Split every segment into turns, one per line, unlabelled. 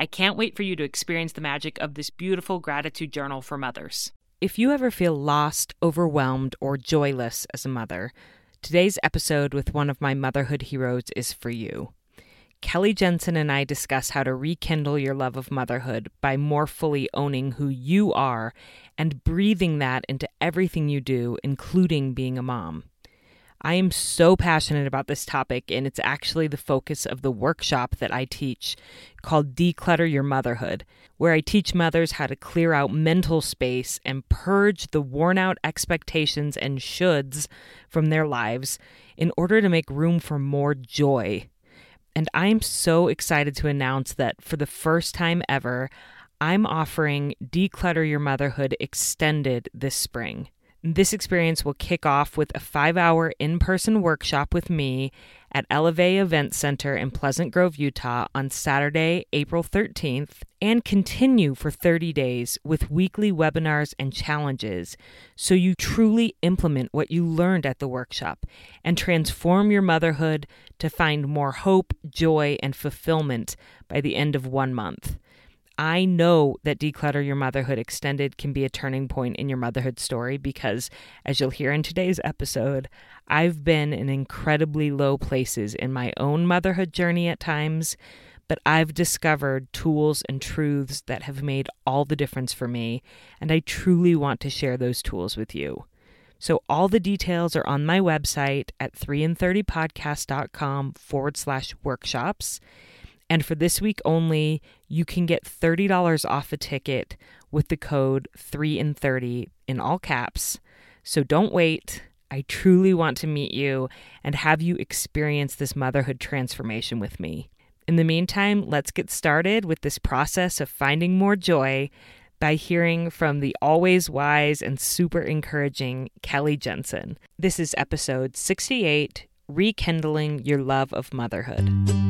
I can't wait for you to experience the magic of this beautiful gratitude journal for mothers.
If you ever feel lost, overwhelmed, or joyless as a mother, today's episode with one of my motherhood heroes is for you. Kelly Jensen and I discuss how to rekindle your love of motherhood by more fully owning who you are and breathing that into everything you do, including being a mom. I am so passionate about this topic, and it's actually the focus of the workshop that I teach called Declutter Your Motherhood, where I teach mothers how to clear out mental space and purge the worn out expectations and shoulds from their lives in order to make room for more joy. And I'm so excited to announce that for the first time ever, I'm offering Declutter Your Motherhood Extended this spring. This experience will kick off with a five hour in person workshop with me at Elevate Event Center in Pleasant Grove, Utah on Saturday, April 13th, and continue for 30 days with weekly webinars and challenges so you truly implement what you learned at the workshop and transform your motherhood to find more hope, joy, and fulfillment by the end of one month. I know that Declutter Your Motherhood Extended can be a turning point in your motherhood story because, as you'll hear in today's episode, I've been in incredibly low places in my own motherhood journey at times, but I've discovered tools and truths that have made all the difference for me, and I truly want to share those tools with you. So, all the details are on my website at 3in30podcast.com forward slash workshops. And for this week only, you can get $30 off a ticket with the code 3 in 30 in all caps. So don't wait. I truly want to meet you and have you experience this motherhood transformation with me. In the meantime, let's get started with this process of finding more joy by hearing from the always wise and super encouraging Kelly Jensen. This is episode 68 Rekindling Your Love of Motherhood.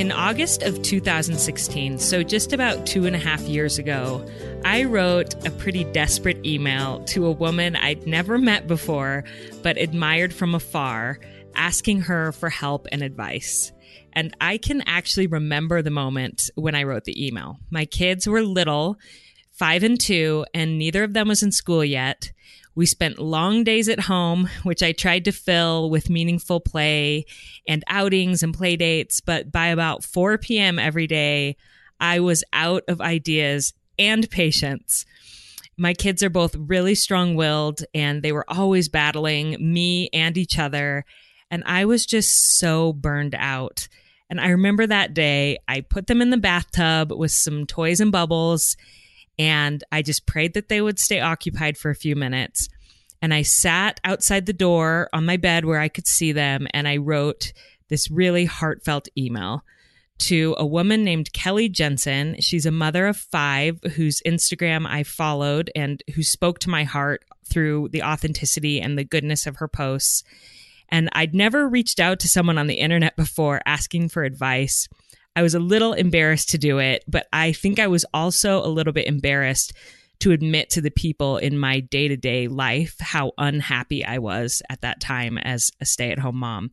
In August of 2016, so just about two and a half years ago, I wrote a pretty desperate email to a woman I'd never met before, but admired from afar, asking her for help and advice. And I can actually remember the moment when I wrote the email. My kids were little, five and two, and neither of them was in school yet. We spent long days at home, which I tried to fill with meaningful play and outings and play dates. But by about 4 p.m. every day, I was out of ideas and patience. My kids are both really strong willed and they were always battling me and each other. And I was just so burned out. And I remember that day, I put them in the bathtub with some toys and bubbles, and I just prayed that they would stay occupied for a few minutes. And I sat outside the door on my bed where I could see them, and I wrote this really heartfelt email to a woman named Kelly Jensen. She's a mother of five whose Instagram I followed and who spoke to my heart through the authenticity and the goodness of her posts. And I'd never reached out to someone on the internet before asking for advice. I was a little embarrassed to do it, but I think I was also a little bit embarrassed to admit to the people in my day to day life how unhappy I was at that time as a stay at home mom.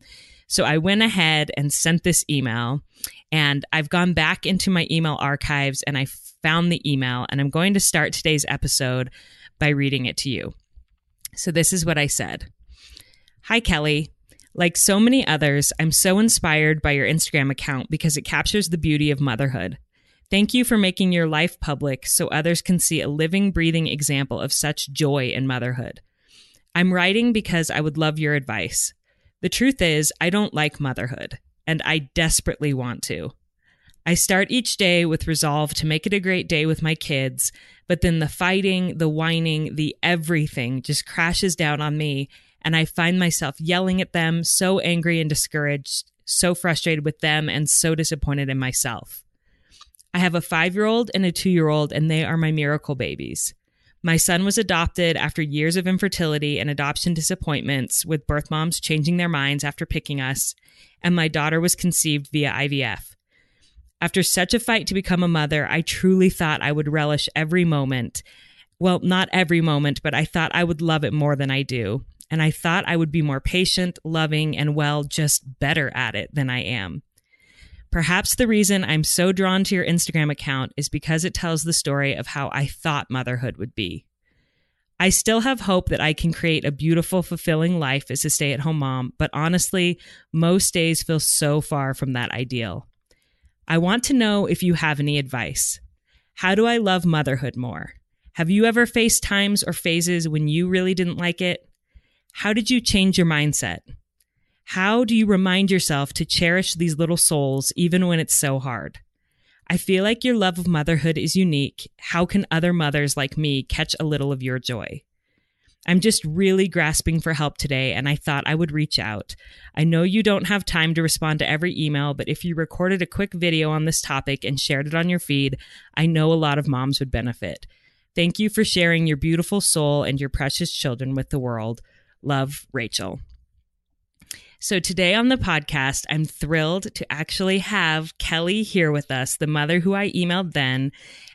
So I went ahead and sent this email, and I've gone back into my email archives and I found the email, and I'm going to start today's episode by reading it to you. So this is what I said Hi, Kelly. Like so many others, I'm so inspired by your Instagram account because it captures the beauty of motherhood. Thank you for making your life public so others can see a living, breathing example of such joy in motherhood. I'm writing because I would love your advice. The truth is, I don't like motherhood, and I desperately want to. I start each day with resolve to make it a great day with my kids, but then the fighting, the whining, the everything just crashes down on me, and I find myself yelling at them, so angry and discouraged, so frustrated with them, and so disappointed in myself. I have a five year old and a two year old, and they are my miracle babies. My son was adopted after years of infertility and adoption disappointments, with birth moms changing their minds after picking us, and my daughter was conceived via IVF. After such a fight to become a mother, I truly thought I would relish every moment. Well, not every moment, but I thought I would love it more than I do. And I thought I would be more patient, loving, and well, just better at it than I am. Perhaps the reason I'm so drawn to your Instagram account is because it tells the story of how I thought motherhood would be. I still have hope that I can create a beautiful, fulfilling life as a stay at home mom, but honestly, most days feel so far from that ideal. I want to know if you have any advice. How do I love motherhood more? Have you ever faced times or phases when you really didn't like it? How did you change your mindset? How do you remind yourself to cherish these little souls even when it's so hard? I feel like your love of motherhood is unique. How can other mothers like me catch a little of your joy? I'm just really grasping for help today, and I thought I would reach out. I know you don't have time to respond to every email, but if you recorded a quick video on this topic and shared it on your feed, I know a lot of moms would benefit. Thank you for sharing your beautiful soul and your precious children with the world. Love, Rachel. So today on the podcast, I'm thrilled to actually have Kelly here with us, the mother who I emailed then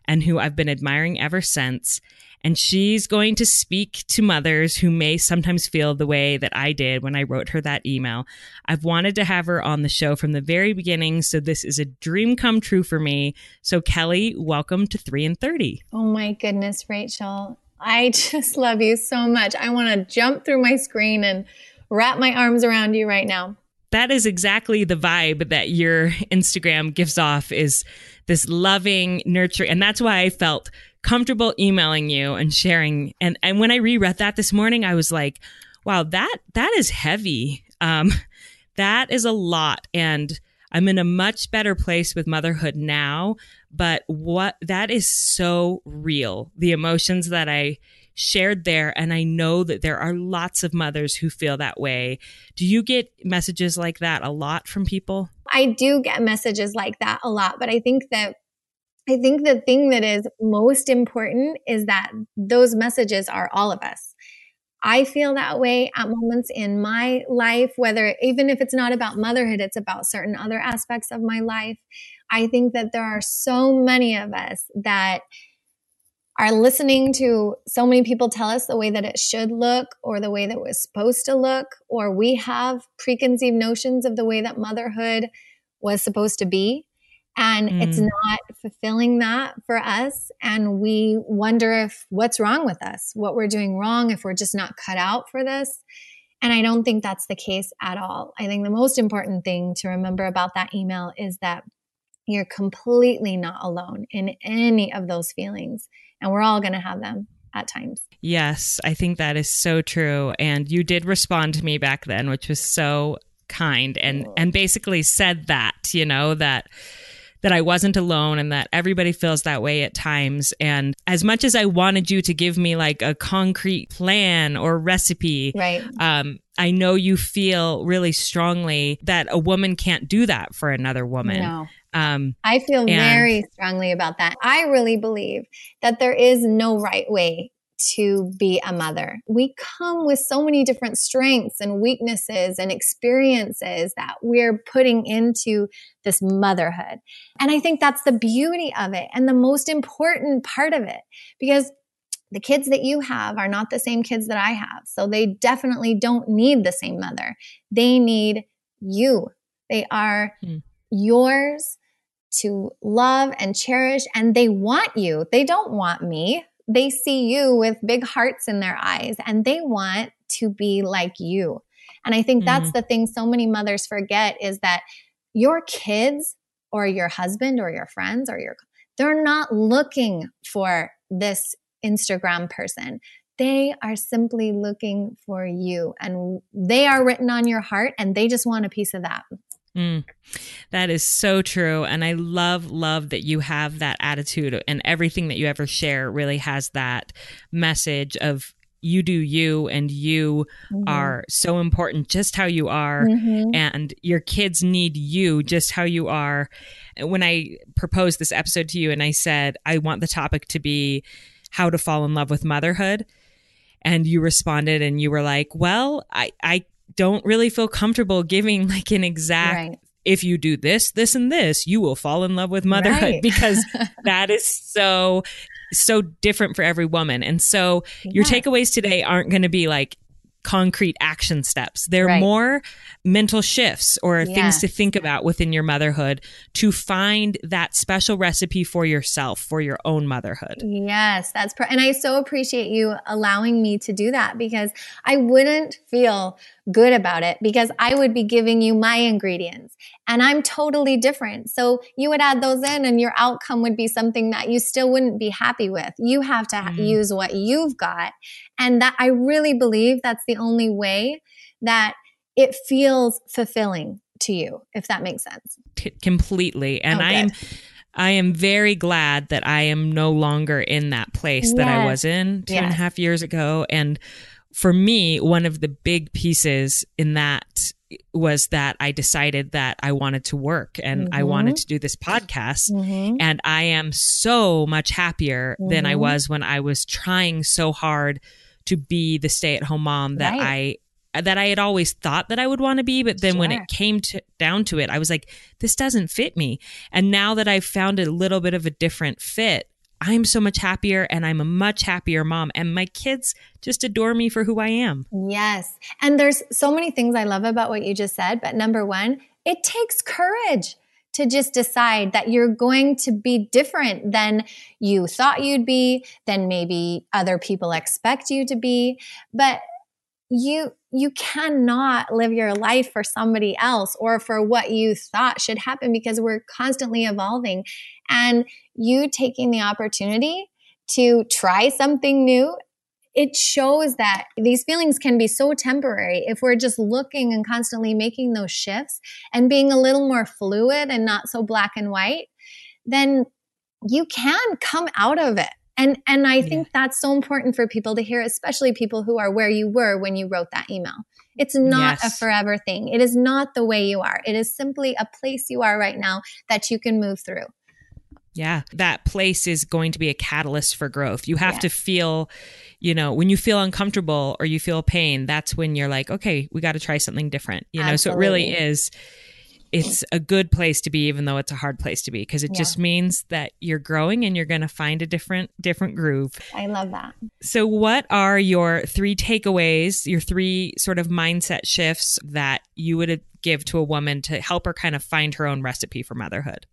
and who I've been admiring ever since. And she's going to speak to mothers who may sometimes feel the way that I did when I wrote her that email. I've wanted to have her on the show from the very beginning, so this is a dream come true for me. So, Kelly, welcome to 3 and 30.
Oh my goodness, Rachel. I just love you so much. I want to jump through my screen and wrap my arms around you right now.
That is exactly the vibe that your Instagram gives off is this loving, nurturing. And that's why I felt comfortable emailing you and sharing. And, and when I reread that this morning, I was like, wow, that, that is heavy. Um, that is a lot. And I'm in a much better place with motherhood now. But what that is so real. The emotions that I shared there. And I know that there are lots of mothers who feel that way. Do you get messages like that a lot from people?
I do get messages like that a lot, but I think that I think the thing that is most important is that those messages are all of us. I feel that way at moments in my life, whether even if it's not about motherhood, it's about certain other aspects of my life. I think that there are so many of us that are listening to so many people tell us the way that it should look or the way that it was supposed to look, or we have preconceived notions of the way that motherhood was supposed to be. And mm. it's not fulfilling that for us. And we wonder if what's wrong with us, what we're doing wrong, if we're just not cut out for this. And I don't think that's the case at all. I think the most important thing to remember about that email is that you're completely not alone in any of those feelings and we're all going to have them at times.
Yes, I think that is so true. And you did respond to me back then, which was so kind and and basically said that, you know, that that I wasn't alone and that everybody feels that way at times. And as much as I wanted you to give me like a concrete plan or recipe,
right.
um, I know you feel really strongly that a woman can't do that for another woman.
No. Um, I feel and- very strongly about that. I really believe that there is no right way to be a mother. We come with so many different strengths and weaknesses and experiences that we're putting into this motherhood. And I think that's the beauty of it and the most important part of it because the kids that you have are not the same kids that I have. So they definitely don't need the same mother. They need you. They are mm. yours to love and cherish, and they want you. They don't want me. They see you with big hearts in their eyes, and they want to be like you. And I think that's mm. the thing so many mothers forget is that your kids or your husband or your friends or your they're not looking for this Instagram person. They are simply looking for you and they are written on your heart and they just want a piece of that.
Mm, that is so true. And I love, love that you have that attitude and everything that you ever share really has that message of you do you and you mm-hmm. are so important just how you are mm-hmm. and your kids need you just how you are when i proposed this episode to you and i said i want the topic to be how to fall in love with motherhood. And you responded and you were like, well, I, I don't really feel comfortable giving like an exact right if you do this, this, and this, you will fall in love with motherhood right. because that is so, so different for every woman. And so your takeaways today aren't going to be like, concrete action steps. They're right. more mental shifts or yes. things to think about within your motherhood to find that special recipe for yourself for your own motherhood.
Yes, that's and I so appreciate you allowing me to do that because I wouldn't feel good about it because I would be giving you my ingredients and I'm totally different. So you would add those in and your outcome would be something that you still wouldn't be happy with. You have to mm. use what you've got. And that I really believe that's the only way that it feels fulfilling to you, if that makes sense.
T- completely. And oh, I am I am very glad that I am no longer in that place yes. that I was in two yes. and a half years ago. And for me, one of the big pieces in that was that I decided that I wanted to work and mm-hmm. I wanted to do this podcast. Mm-hmm. And I am so much happier mm-hmm. than I mm-hmm. was when I was trying so hard to be the stay at home mom that right. I that I had always thought that I would want to be, but then sure. when it came to down to it, I was like, this doesn't fit me. And now that I've found a little bit of a different fit, I'm so much happier and I'm a much happier mom. And my kids just adore me for who I am.
Yes. And there's so many things I love about what you just said. But number one, it takes courage to just decide that you're going to be different than you thought you'd be, than maybe other people expect you to be. But you you cannot live your life for somebody else or for what you thought should happen because we're constantly evolving. And you taking the opportunity to try something new it shows that these feelings can be so temporary if we're just looking and constantly making those shifts and being a little more fluid and not so black and white then you can come out of it and and I think yeah. that's so important for people to hear, especially people who are where you were when you wrote that email. It's not yes. a forever thing. It is not the way you are. It is simply a place you are right now that you can move through.
Yeah, that place is going to be a catalyst for growth. You have to feel, you know, when you feel uncomfortable or you feel pain, that's when you're like, okay, we got to try something different. You know, so it really is it's a good place to be even though it's a hard place to be because it yeah. just means that you're growing and you're going to find a different different groove.
I love that.
So what are your three takeaways, your three sort of mindset shifts that you would give to a woman to help her kind of find her own recipe for motherhood?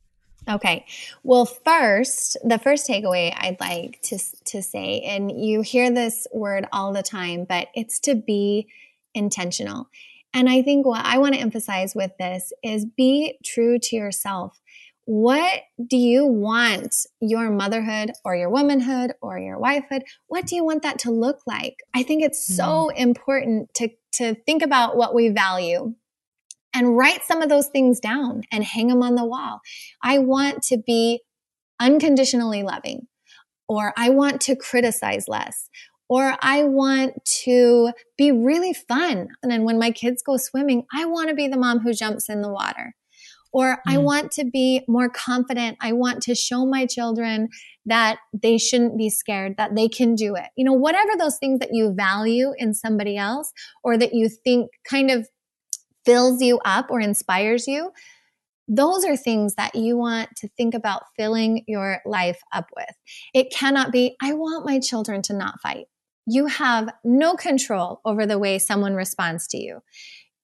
Okay. Well, first, the first takeaway I'd like to to say and you hear this word all the time, but it's to be intentional. And I think what I want to emphasize with this is be true to yourself. What do you want your motherhood or your womanhood or your wifehood? What do you want that to look like? I think it's so mm. important to, to think about what we value and write some of those things down and hang them on the wall. I want to be unconditionally loving, or I want to criticize less, or I want to be really fun. And then when my kids go swimming, I want to be the mom who jumps in the water. Or mm. I want to be more confident. I want to show my children that they shouldn't be scared, that they can do it. You know, whatever those things that you value in somebody else or that you think kind of fills you up or inspires you, those are things that you want to think about filling your life up with. It cannot be, I want my children to not fight. You have no control over the way someone responds to you.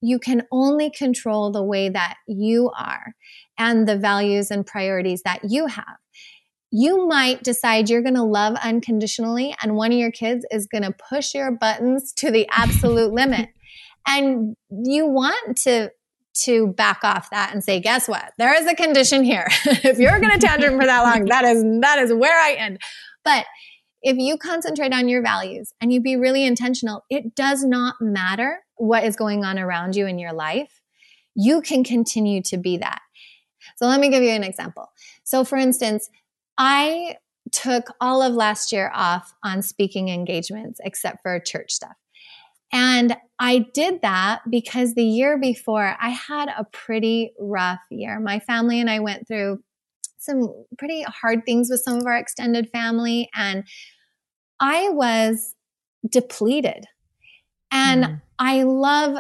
You can only control the way that you are and the values and priorities that you have. You might decide you're going to love unconditionally, and one of your kids is going to push your buttons to the absolute limit. And you want to to back off that and say, guess what? There is a condition here. if you're going to tantrum for that long, that is, that is where I end. But if you concentrate on your values and you be really intentional, it does not matter what is going on around you in your life. You can continue to be that. So let me give you an example. So for instance, I took all of last year off on speaking engagements except for church stuff. And I did that because the year before I had a pretty rough year. My family and I went through some pretty hard things with some of our extended family and I was depleted. And mm. I love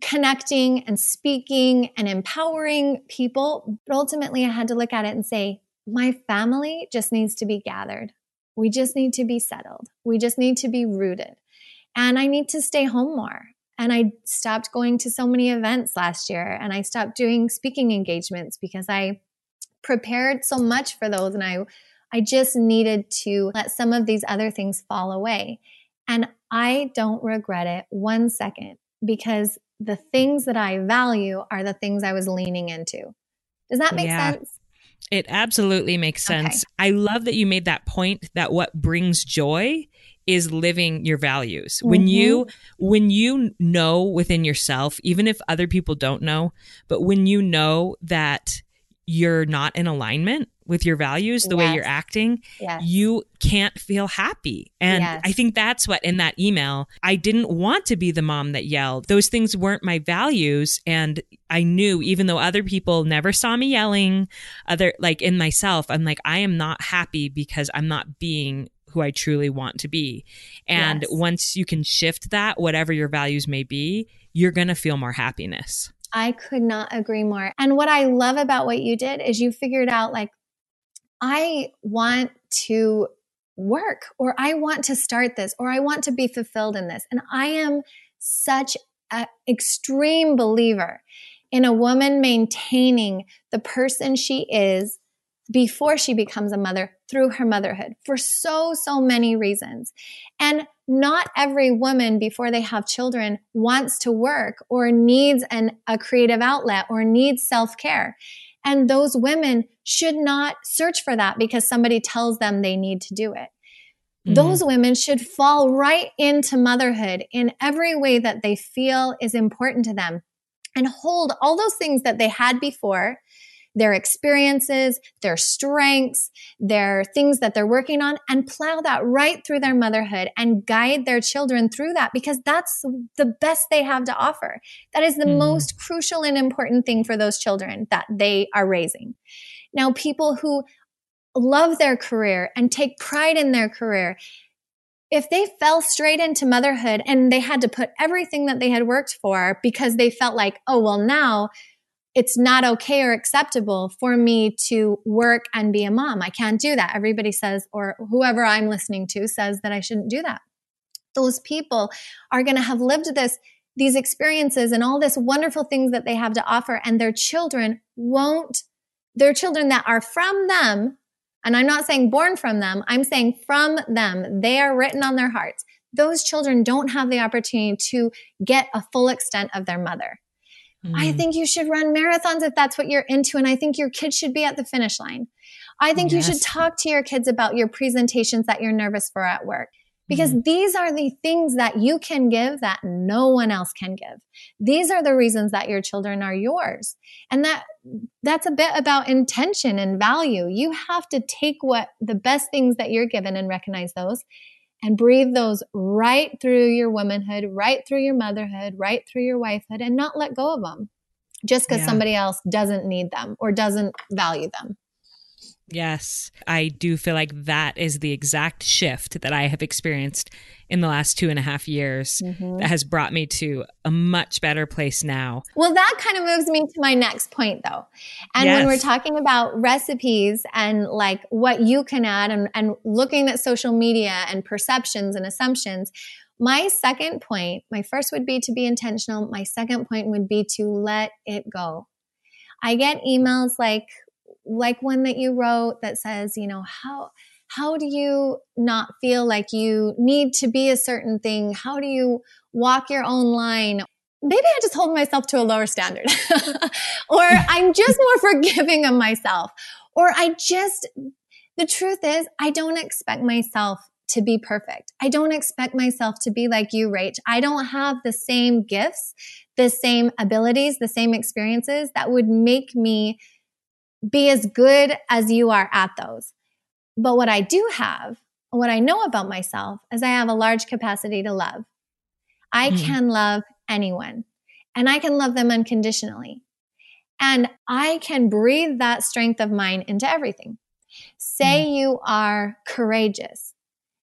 connecting and speaking and empowering people. But ultimately, I had to look at it and say, my family just needs to be gathered. We just need to be settled. We just need to be rooted and I need to stay home more. And I stopped going to so many events last year and I stopped doing speaking engagements because I prepared so much for those and I I just needed to let some of these other things fall away. And I don't regret it one second because the things that I value are the things I was leaning into. Does that make yeah. sense?
It absolutely makes sense. Okay. I love that you made that point that what brings joy is living your values. Mm-hmm. When you when you know within yourself, even if other people don't know, but when you know that you're not in alignment with your values, the yes. way you're acting, yes. you can't feel happy. And yes. I think that's what in that email, I didn't want to be the mom that yelled. Those things weren't my values. And I knew, even though other people never saw me yelling, other like in myself, I'm like, I am not happy because I'm not being who I truly want to be. And once you can shift that, whatever your values may be, you're going to feel more happiness.
I could not agree more. And what I love about what you did is you figured out like, I want to work or I want to start this or I want to be fulfilled in this. And I am such an extreme believer in a woman maintaining the person she is before she becomes a mother through her motherhood for so, so many reasons. And not every woman before they have children wants to work or needs an, a creative outlet or needs self care. And those women should not search for that because somebody tells them they need to do it. Mm-hmm. Those women should fall right into motherhood in every way that they feel is important to them and hold all those things that they had before their experiences, their strengths, their things that they're working on, and plow that right through their motherhood and guide their children through that because that's the best they have to offer. That is the mm. most crucial and important thing for those children that they are raising. Now, people who love their career and take pride in their career, if they fell straight into motherhood and they had to put everything that they had worked for because they felt like, oh, well, now it's not okay or acceptable for me to work and be a mom. I can't do that. Everybody says, or whoever I'm listening to says that I shouldn't do that. Those people are going to have lived this, these experiences and all this wonderful things that they have to offer. And their children won't, their children that are from them, and I'm not saying born from them, I'm saying from them, they are written on their hearts. Those children don't have the opportunity to get a full extent of their mother. Mm. I think you should run marathons if that's what you're into. And I think your kids should be at the finish line. I think yes. you should talk to your kids about your presentations that you're nervous for at work because mm. these are the things that you can give that no one else can give. These are the reasons that your children are yours. And that that's a bit about intention and value. You have to take what the best things that you're given and recognize those and breathe those right through your womanhood, right through your motherhood, right through your wifehood, and not let go of them just because yeah. somebody else doesn't need them or doesn't value them.
Yes, I do feel like that is the exact shift that I have experienced in the last two and a half years mm-hmm. that has brought me to a much better place now.
Well, that kind of moves me to my next point, though. And yes. when we're talking about recipes and like what you can add and, and looking at social media and perceptions and assumptions, my second point, my first would be to be intentional. My second point would be to let it go. I get emails like, like one that you wrote that says, you know, how, how do you not feel like you need to be a certain thing? How do you walk your own line? Maybe I just hold myself to a lower standard, or I'm just more forgiving of myself, or I just, the truth is, I don't expect myself to be perfect. I don't expect myself to be like you, Rach. I don't have the same gifts, the same abilities, the same experiences that would make me be as good as you are at those. But what I do have, what I know about myself is I have a large capacity to love. I mm. can love anyone and I can love them unconditionally. And I can breathe that strength of mine into everything. Say mm. you are courageous.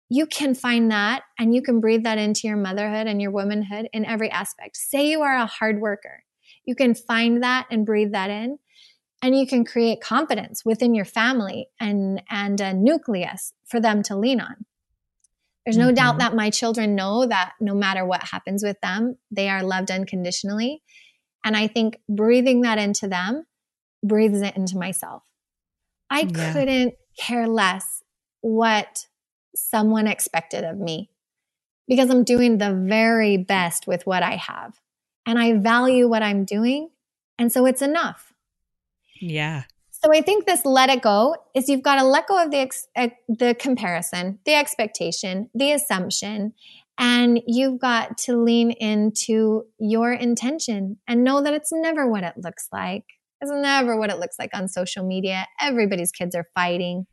You can find that and you can breathe that into your motherhood and your womanhood in every aspect. Say you are a hard worker. You can find that and breathe that in and you can create confidence within your family and and a nucleus for them to lean on. There's no mm-hmm. doubt that my children know that no matter what happens with them they are loved unconditionally. And i think breathing that into them breathes it into myself. I yeah. couldn't care less what someone expected of me because i'm doing the very best with what i have. And i value what i'm doing. And so it's enough
yeah.
So I think this let it go is you've got to let go of the ex- uh, the comparison, the expectation, the assumption, and you've got to lean into your intention and know that it's never what it looks like. It's never what it looks like on social media. Everybody's kids are fighting.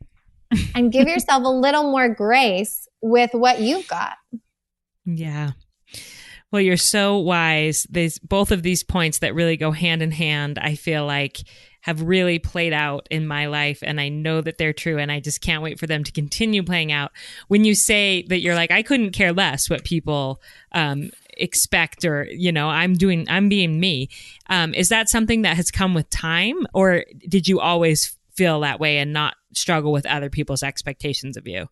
and give yourself a little more grace with what you've got.
Yeah. Well, you're so wise. These both of these points that really go hand in hand. I feel like have really played out in my life and I know that they're true and I just can't wait for them to continue playing out. When you say that you're like, I couldn't care less what people um, expect or, you know, I'm doing, I'm being me. Um, is that something that has come with time or did you always feel that way and not struggle with other people's expectations of you?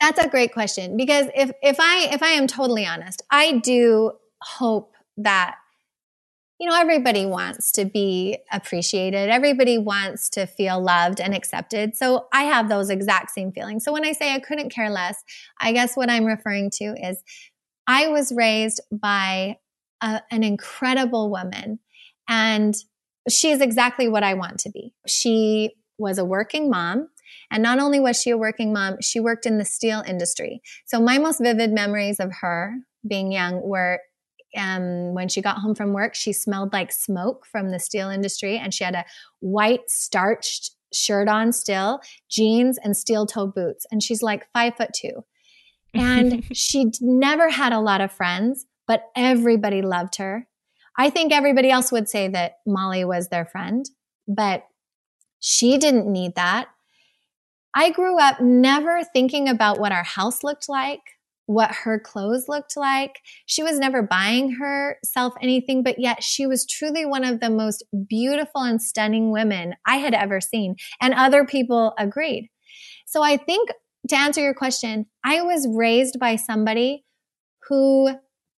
That's a great question because if if I if I am totally honest, I do hope that you know, everybody wants to be appreciated. Everybody wants to feel loved and accepted. So I have those exact same feelings. So when I say I couldn't care less, I guess what I'm referring to is I was raised by a, an incredible woman and she is exactly what I want to be. She was a working mom. And not only was she a working mom, she worked in the steel industry. So my most vivid memories of her being young were um, when she got home from work, she smelled like smoke from the steel industry and she had a white starched shirt on still, jeans and steel toe boots. And she's like five foot two. And she never had a lot of friends, but everybody loved her. I think everybody else would say that Molly was their friend, but she didn't need that. I grew up never thinking about what our house looked like what her clothes looked like. She was never buying herself anything, but yet she was truly one of the most beautiful and stunning women I had ever seen. And other people agreed. So I think to answer your question, I was raised by somebody who,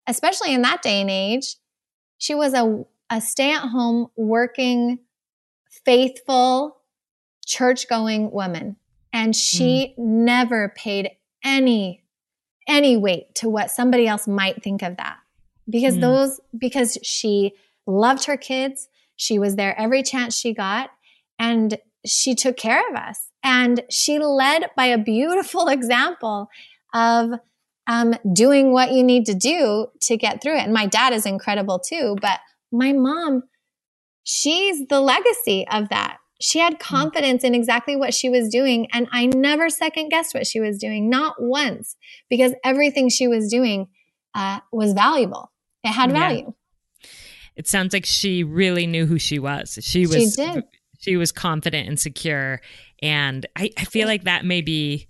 especially in that day and age, she was a, a stay at home, working, faithful, church going woman. And she mm. never paid any any weight to what somebody else might think of that. Because mm. those, because she loved her kids, she was there every chance she got, and she took care of us. And she led by a beautiful example of um, doing what you need to do to get through it. And my dad is incredible too, but my mom, she's the legacy of that. She had mm. confidence in exactly what she was doing. And I never second guessed what she was doing, not once, because everything she was doing uh, was valuable. It had value.
Yeah. It sounds like she really knew who she was. She was she, she was confident and secure And I, I feel like that may be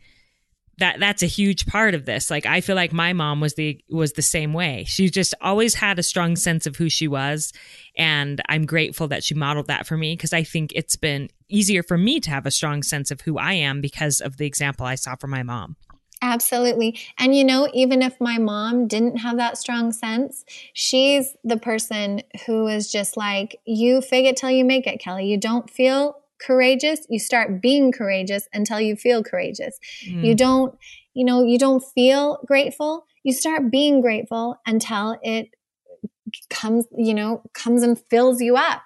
that that's a huge part of this. Like I feel like my mom was the was the same way. She just always had a strong sense of who she was and I'm grateful that she modeled that for me because I think it's been easier for me to have a strong sense of who I am because of the example I saw from my mom.
Absolutely. And you know, even if my mom didn't have that strong sense, she's the person who is just like, you fake it till you make it, Kelly. You don't feel courageous, you start being courageous until you feel courageous. Mm. You don't, you know, you don't feel grateful, you start being grateful until it comes, you know, comes and fills you up.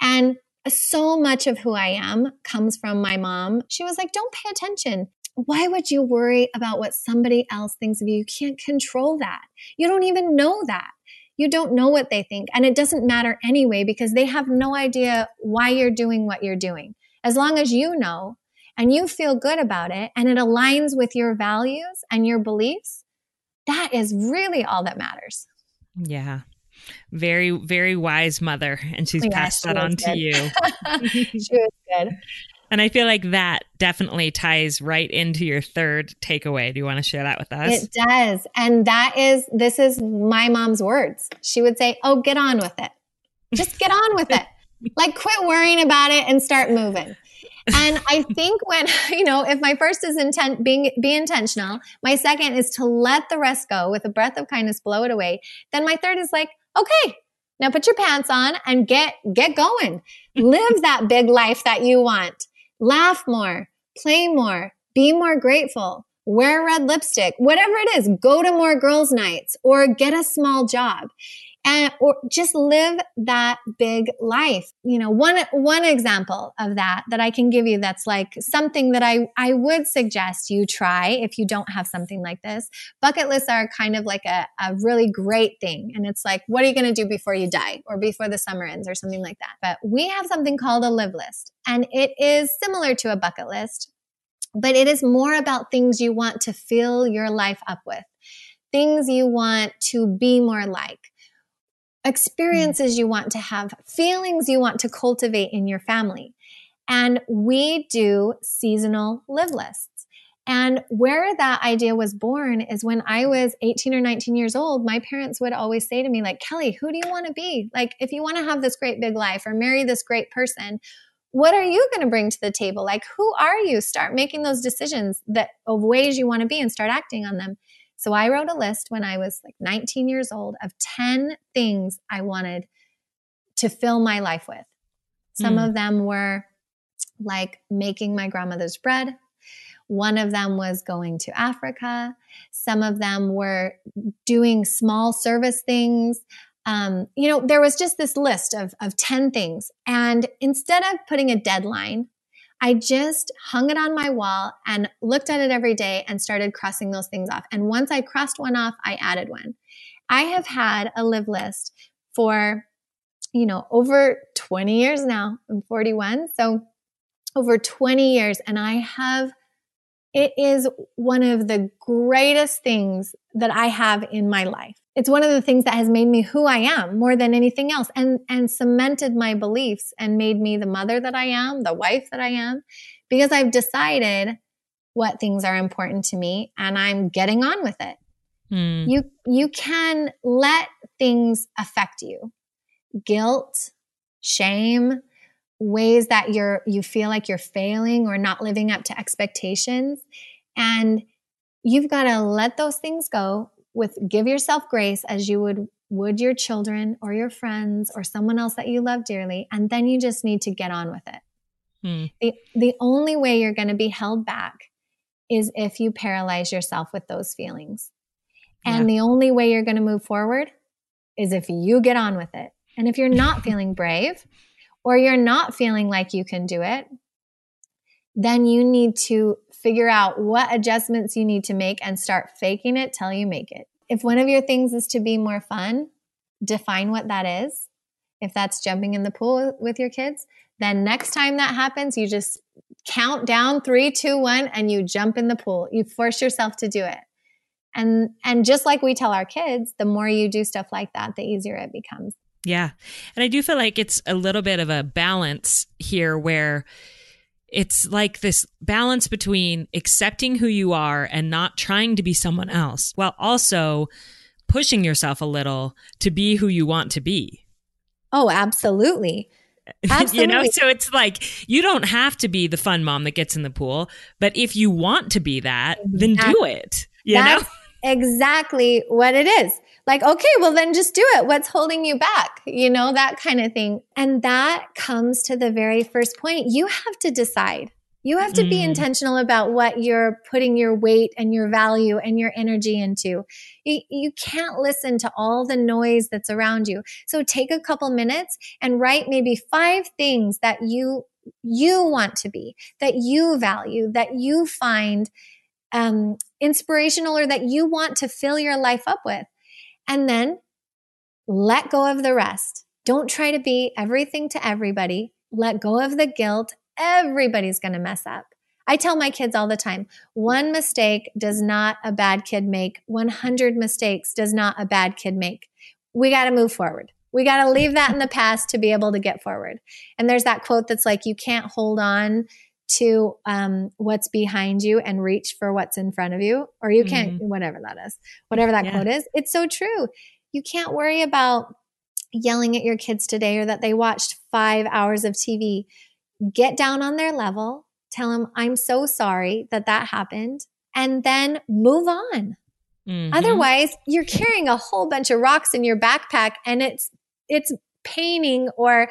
And so much of who I am comes from my mom. She was like, don't pay attention. Why would you worry about what somebody else thinks of you? You can't control that. You don't even know that. You don't know what they think. And it doesn't matter anyway because they have no idea why you're doing what you're doing. As long as you know and you feel good about it and it aligns with your values and your beliefs, that is really all that matters.
Yeah. Very, very wise mother. And she's oh, yeah, passed that on good. to you.
she was good.
And I feel like that definitely ties right into your third takeaway. Do you want to share that with us?
It does. And that is, this is my mom's words. She would say, Oh, get on with it. Just get on with it. like, quit worrying about it and start moving. And I think when, you know, if my first is intent, being, be intentional, my second is to let the rest go with a breath of kindness, blow it away. Then my third is like, okay, now put your pants on and get, get going. Live that big life that you want laugh more, play more, be more grateful, wear red lipstick, whatever it is, go to more girls' nights or get a small job and or just live that big life. You know one one example of that that i can give you that's like something that i i would suggest you try if you don't have something like this. Bucket lists are kind of like a, a really great thing and it's like what are you going to do before you die or before the summer ends or something like that? But we have something called a live list and it is similar to a bucket list but it is more about things you want to fill your life up with things you want to be more like Mm. experiences you want to have, feelings you want to cultivate in your family. And we do seasonal live lists. And where that idea was born is when I was 18 or 19 years old, my parents would always say to me, like, Kelly, who do you want to be? Like, if you want to have this great big life or marry this great person, what are you going to bring to the table? Like, who are you? Start making those decisions that of ways you want to be and start acting on them. So I wrote a list when I was like 19 years old of 10 things I wanted to fill my life with. Some mm. of them were like making my grandmother's bread. One of them was going to Africa. Some of them were doing small service things. Um, you know, there was just this list of, of 10 things. And instead of putting a deadline I just hung it on my wall and looked at it every day and started crossing those things off. And once I crossed one off, I added one. I have had a live list for, you know, over 20 years now. I'm 41. So over 20 years. And I have, it is one of the greatest things that I have in my life it's one of the things that has made me who I am more than anything else and and cemented my beliefs and made me the mother that I am, the wife that I am because I've decided what things are important to me and I'm getting on with it. Mm. You you can let things affect you. Guilt, shame, ways that you're you feel like you're failing or not living up to expectations and you've got to let those things go with give yourself grace as you would would your children or your friends or someone else that you love dearly and then you just need to get on with it hmm. the the only way you're going to be held back is if you paralyze yourself with those feelings and yeah. the only way you're going to move forward is if you get on with it and if you're not feeling brave or you're not feeling like you can do it then you need to figure out what adjustments you need to make and start faking it till you make it. If one of your things is to be more fun, define what that is. If that's jumping in the pool with your kids, then next time that happens, you just count down three, two, one, and you jump in the pool. You force yourself to do it. And and just like we tell our kids, the more you do stuff like that, the easier it becomes.
Yeah. And I do feel like it's a little bit of a balance here where it's like this balance between accepting who you are and not trying to be someone else while also pushing yourself a little to be who you want to be.
Oh, absolutely.
Absolutely. you know, so it's like you don't have to be the fun mom that gets in the pool, but if you want to be that, then do it. You That's know?
exactly what it is. Like, okay, well then just do it. What's holding you back? You know, that kind of thing. And that comes to the very first point. You have to decide. You have to mm. be intentional about what you're putting your weight and your value and your energy into. You, you can't listen to all the noise that's around you. So take a couple minutes and write maybe five things that you you want to be, that you value, that you find um, inspirational, or that you want to fill your life up with, and then let go of the rest. Don't try to be everything to everybody. Let go of the guilt Everybody's going to mess up. I tell my kids all the time one mistake does not a bad kid make, 100 mistakes does not a bad kid make. We got to move forward. We got to leave that in the past to be able to get forward. And there's that quote that's like, you can't hold on to um, what's behind you and reach for what's in front of you, or you can't, mm-hmm. whatever that is, whatever that yeah. quote is. It's so true. You can't worry about yelling at your kids today or that they watched five hours of TV get down on their level, tell them, I'm so sorry that that happened, and then move on. Mm-hmm. Otherwise, you're carrying a whole bunch of rocks in your backpack and it's it's paining or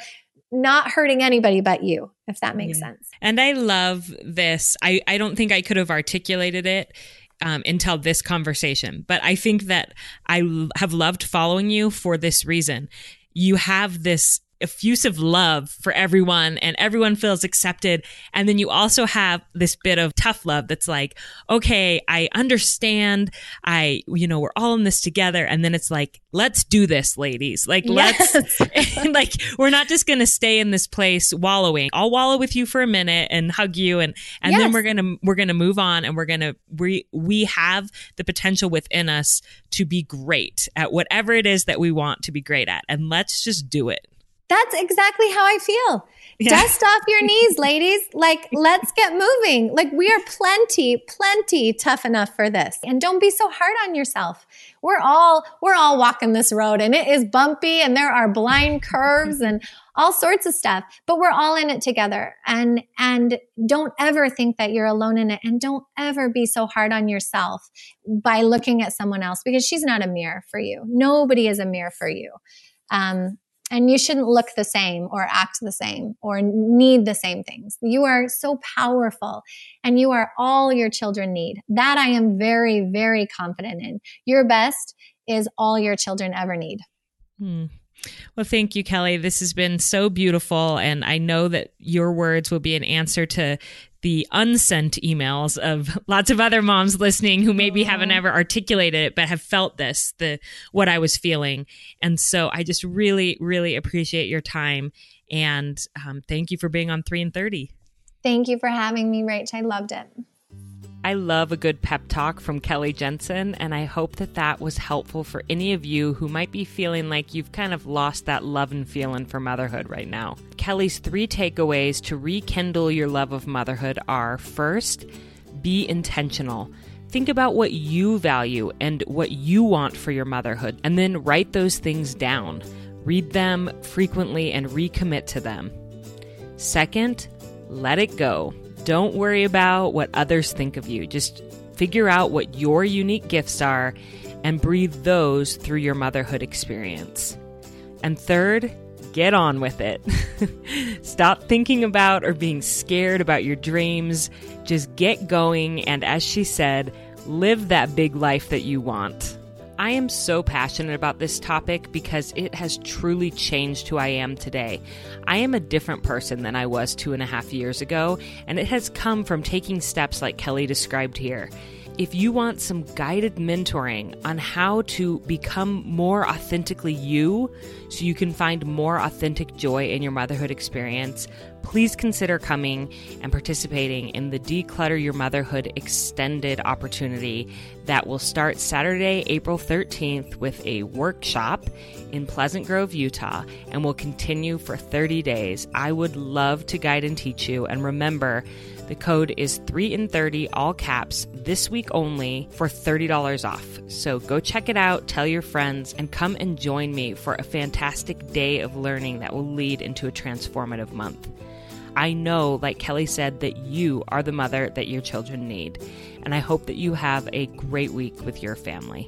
not hurting anybody but you, if that makes yeah. sense.
And I love this. I, I don't think I could have articulated it um, until this conversation, but I think that I l- have loved following you for this reason. You have this effusive love for everyone and everyone feels accepted. And then you also have this bit of tough love that's like, okay, I understand. I, you know, we're all in this together. And then it's like, let's do this, ladies. Like, yes. let's, like, we're not just going to stay in this place wallowing. I'll wallow with you for a minute and hug you. And, and yes. then we're going to, we're going to move on and we're going to, we, we have the potential within us to be great at whatever it is that we want to be great at. And let's just do it.
That's exactly how I feel. Yeah. Dust off your knees, ladies. Like, let's get moving. Like, we are plenty, plenty tough enough for this. And don't be so hard on yourself. We're all, we're all walking this road and it is bumpy and there are blind curves and all sorts of stuff, but we're all in it together. And, and don't ever think that you're alone in it. And don't ever be so hard on yourself by looking at someone else because she's not a mirror for you. Nobody is a mirror for you. Um, and you shouldn't look the same or act the same or need the same things. You are so powerful and you are all your children need. That I am very, very confident in. Your best is all your children ever need.
Hmm. Well, thank you, Kelly. This has been so beautiful. And I know that your words will be an answer to the unsent emails of lots of other moms listening who maybe haven't ever articulated it, but have felt this, the, what I was feeling. And so I just really, really appreciate your time. And um, thank you for being on 3 in 30.
Thank you for having me, Rach. I loved it.
I love a good pep talk from Kelly Jensen, and I hope that that was helpful for any of you who might be feeling like you've kind of lost that love and feeling for motherhood right now. Kelly's three takeaways to rekindle your love of motherhood are first, be intentional. Think about what you value and what you want for your motherhood, and then write those things down. Read them frequently and recommit to them. Second, let it go. Don't worry about what others think of you. Just figure out what your unique gifts are and breathe those through your motherhood experience. And third, get on with it. Stop thinking about or being scared about your dreams. Just get going and, as she said, live that big life that you want. I am so passionate about this topic because it has truly changed who I am today. I am a different person than I was two and a half years ago, and it has come from taking steps like Kelly described here. If you want some guided mentoring on how to become more authentically you so you can find more authentic joy in your motherhood experience, please consider coming and participating in the Declutter Your Motherhood extended opportunity that will start Saturday, April 13th with a workshop in Pleasant Grove, Utah, and will continue for 30 days. I would love to guide and teach you. And remember, the code is 3 in 30, all caps, this week only for $30 off. So go check it out, tell your friends, and come and join me for a fantastic day of learning that will lead into a transformative month. I know, like Kelly said, that you are the mother that your children need. And I hope that you have a great week with your family.